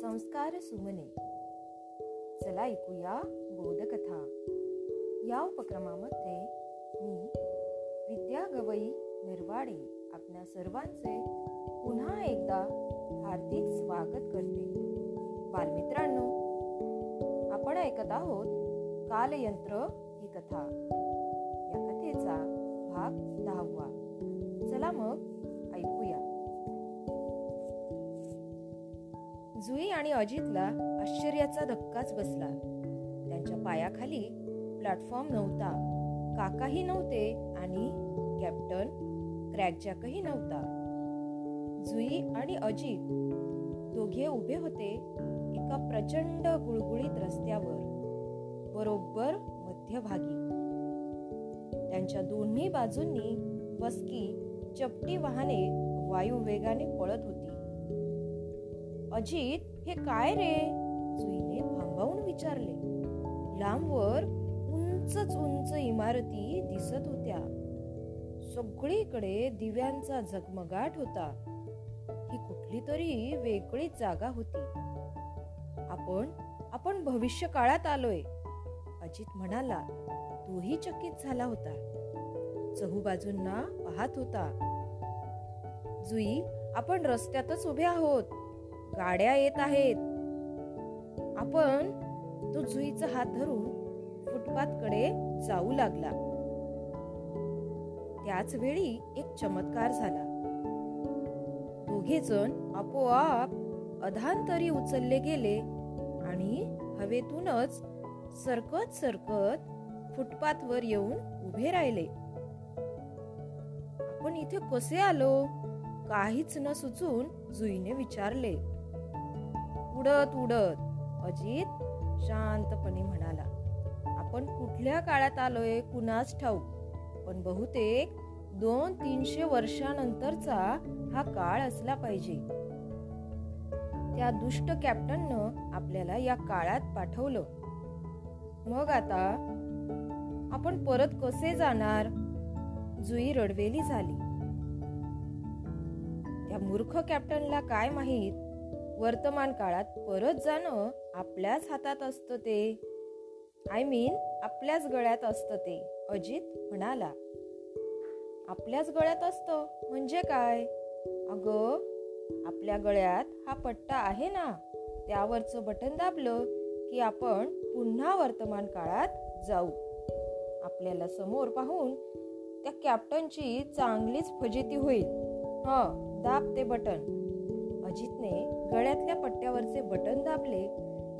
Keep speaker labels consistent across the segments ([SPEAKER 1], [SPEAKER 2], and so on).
[SPEAKER 1] संस्कार सुमने. चला ऐकूया बोधकथा. या उपक्रमामध्ये मी विद्या गवई निर्वाडे आपल्या सर्वांचे पुन्हा एकदा हार्दिक स्वागत करते. बालमित्रांनो आपण ऐकत आहोत कालयंत्र ही कथा. या कथेचा भाग दहावा. चला मग ऐकूया. जुई आणि अजितला आश्चर्याचा धक्काच बसला. त्यांच्या पायाखाली प्लॅटफॉर्म नव्हता. काकाही नव्हते आणि कॅप्टन क्रॅकजॅकही नव्हता. जुई आणि अजित दोघे उभे होते एका प्रचंड गुळगुळीत रस्त्यावर बरोबर मध्यभागी. त्यांच्या दोन्ही बाजूंनी बसकी चपटी वाहने वायू वेगाने पळत होती. अजित हे काय रे? जुईने भांबावून विचारले. लांबवर उंचच उंच इमारती दिसत होत्या. सगळीकडे दिव्यांचा झगमगाट होता. ही कुठली तरी वेगळी जागा होती. आपण आपण भविष्य काळात आलोय अजित म्हणाला. तोही चकित झाला होता. चहूबाजूंना पाहत होता. जुई आपण रस्त्यातच उभे आहोत. गाड्या येत आहेत. आपण तो जुईचा हात धरून फुटपाथकडे जाऊ लागला. त्याच वेळी एक चमत्कार झाला. दोघे जण आपोआप अधांतरी उचलले गेले आणि हवेतूनच सरकत सरकत फुटपाथवर येऊन उभे राहिले. आपण इथे कसे आलो? काहीच न सुचून जुईने विचारले. उडत उडत. अजित शांतपणे म्हणाला आपण कुठल्या काळात आलोय कुणाच ठाऊक? पण बहुतेक दोन तीनशे वर्षानंतरचा हा काळ असला पाहिजे. त्या दुष्ट कॅप्टननं आपल्याला या काळात पाठवलं. मग आता आपण परत कसे जाणार? जुई रडवेली झाली. त्या मूर्ख कॅप्टनला काय माहीत? वर्तमान काळात परत जाणं आपल्याच हातात असतं ते. आय मीन आपल्याच गळ्यात असतं ते अजित म्हणाला. आपल्याच गळ्यात असतं म्हणजे काय? अगं आपल्या गळ्यात हा पट्टा आहे ना? त्यावरचं बटन दाबलं की आपण पुन्हा वर्तमान काळात जाऊ. आपल्याला समोर पाहून त्या कॅप्टनची चांगलीच फजिती होईल. ह दाब ते बटन. अजितने गळ्यातल्या पट्ट्यावरचे बटन दाबले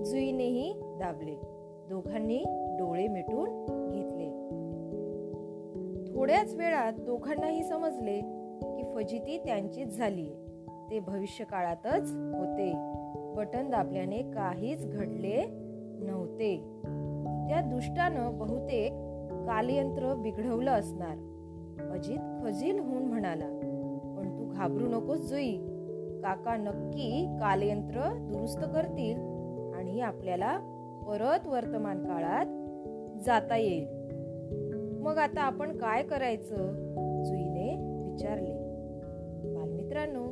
[SPEAKER 1] जुईनेही दाबले. दोघांनी डोळे मिटून घेतले. थोड्याच वेळात दोघांनाही समजले की फजिती त्यांचीच झाली ते भविष्यकाळातच होते. बटन दाबल्याने काहीच घडले नव्हते. त्या दुष्टानं बहुतेक कालयंत्र बिघडवलं असणार. अजित खजील होऊन म्हणाला पण तू घाबरू नकोस जुई. काका नक्की कालयंत्र दुरुस्त करतील आणि आपल्याला परत वर्तमान काळात जाता येईल. मग आता आपण काय करायचं? जुईने विचारले. बालमित्रांनो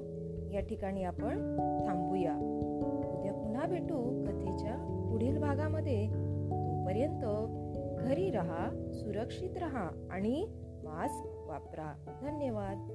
[SPEAKER 1] या ठिकाणी आपण थांबूया. उद्या पुन्हा भेटू कथेच्या पुढील भागामध्ये. तोपर्यंत घरी राहा सुरक्षित राहा आणि मास्क वापरा. धन्यवाद.